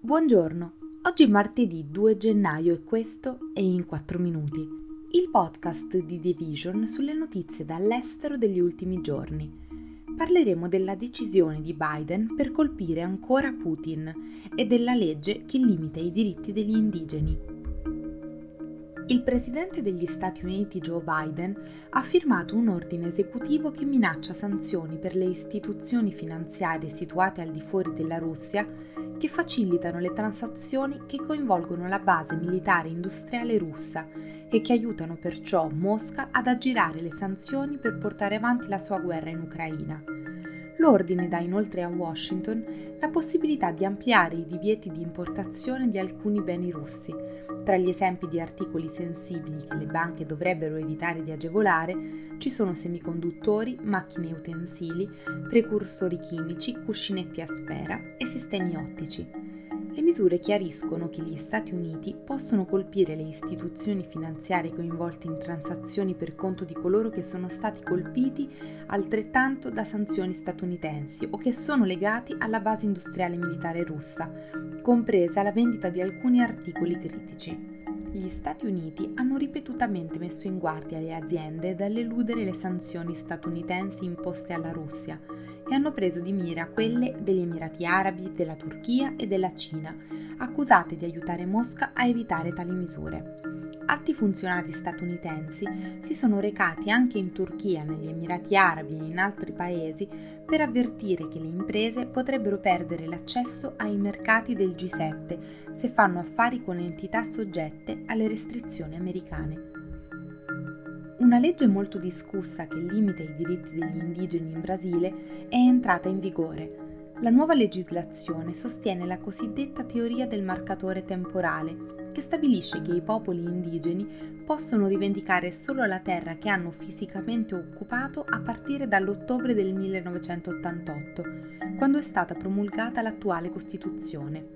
Buongiorno, oggi è martedì 2 gennaio e questo è In 4 Minuti, il podcast di Division sulle notizie dall'estero degli ultimi giorni. Parleremo della decisione di Biden per colpire ancora Putin e della legge che limita i diritti degli indigeni. Il presidente degli Stati Uniti Joe Biden ha firmato un ordine esecutivo che minaccia sanzioni per le istituzioni finanziarie situate al di fuori della Russia che facilitano le transazioni che coinvolgono la base militare industriale russa e che aiutano perciò Mosca ad aggirare le sanzioni per portare avanti la sua guerra in Ucraina. L'ordine dà inoltre a Washington la possibilità di ampliare i divieti di importazione di alcuni beni russi. Tra gli esempi di articoli sensibili che le banche dovrebbero evitare di agevolare ci sono semiconduttori, macchine e utensili, precursori chimici, cuscinetti a sfera e sistemi ottici. Le misure chiariscono che gli Stati Uniti possono colpire le istituzioni finanziarie coinvolte in transazioni per conto di coloro che sono stati colpiti altrettanto da sanzioni statunitensi o che sono legati alla base industriale militare russa, compresa la vendita di alcuni articoli critici. Gli Stati Uniti hanno ripetutamente messo in guardia le aziende dall'eludere le sanzioni statunitensi imposte alla Russia e hanno preso di mira quelle degli Emirati Arabi, della Turchia e della Cina, accusate di aiutare Mosca a evitare tali misure. Alti funzionari statunitensi si sono recati anche in Turchia, negli Emirati Arabi e in altri paesi per avvertire che le imprese potrebbero perdere l'accesso ai mercati del G7 se fanno affari con entità soggette alle restrizioni americane. Una legge molto discussa che limita i diritti degli indigeni in Brasile è entrata in vigore. La nuova legislazione sostiene la cosiddetta teoria del marcatore temporale, che stabilisce che i popoli indigeni possono rivendicare solo la terra che hanno fisicamente occupato a partire dall'ottobre del 1988, quando è stata promulgata l'attuale Costituzione.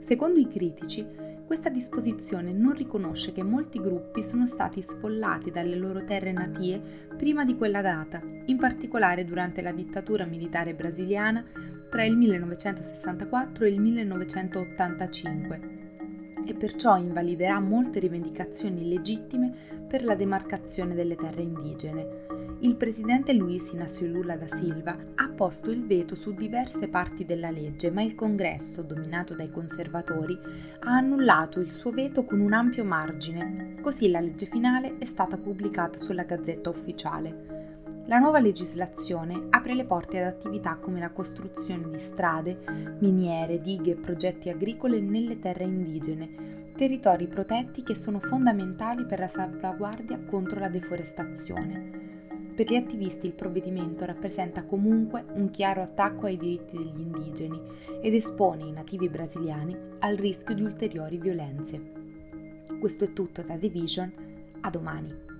Secondo i critici, questa disposizione non riconosce che molti gruppi sono stati sfollati dalle loro terre natie prima di quella data, in particolare durante la dittatura militare brasiliana tra il 1964 e il 1985 e perciò invaliderà molte rivendicazioni legittime per la demarcazione delle terre indigene il presidente Luis Inácio Lula da Silva ha posto il veto su diverse parti della legge, ma il congresso, dominato dai conservatori, ha annullato il suo veto con un ampio margine. Così la legge finale è stata pubblicata sulla Gazzetta Ufficiale. La nuova legislazione apre le porte ad attività come la costruzione di strade, miniere, dighe e progetti agricoli nelle terre indigene, territori protetti che sono fondamentali per la salvaguardia contro la deforestazione. Per gli attivisti il provvedimento rappresenta comunque un chiaro attacco ai diritti degli indigeni ed espone i nativi brasiliani al rischio di ulteriori violenze. Questo è tutto da Division, a domani.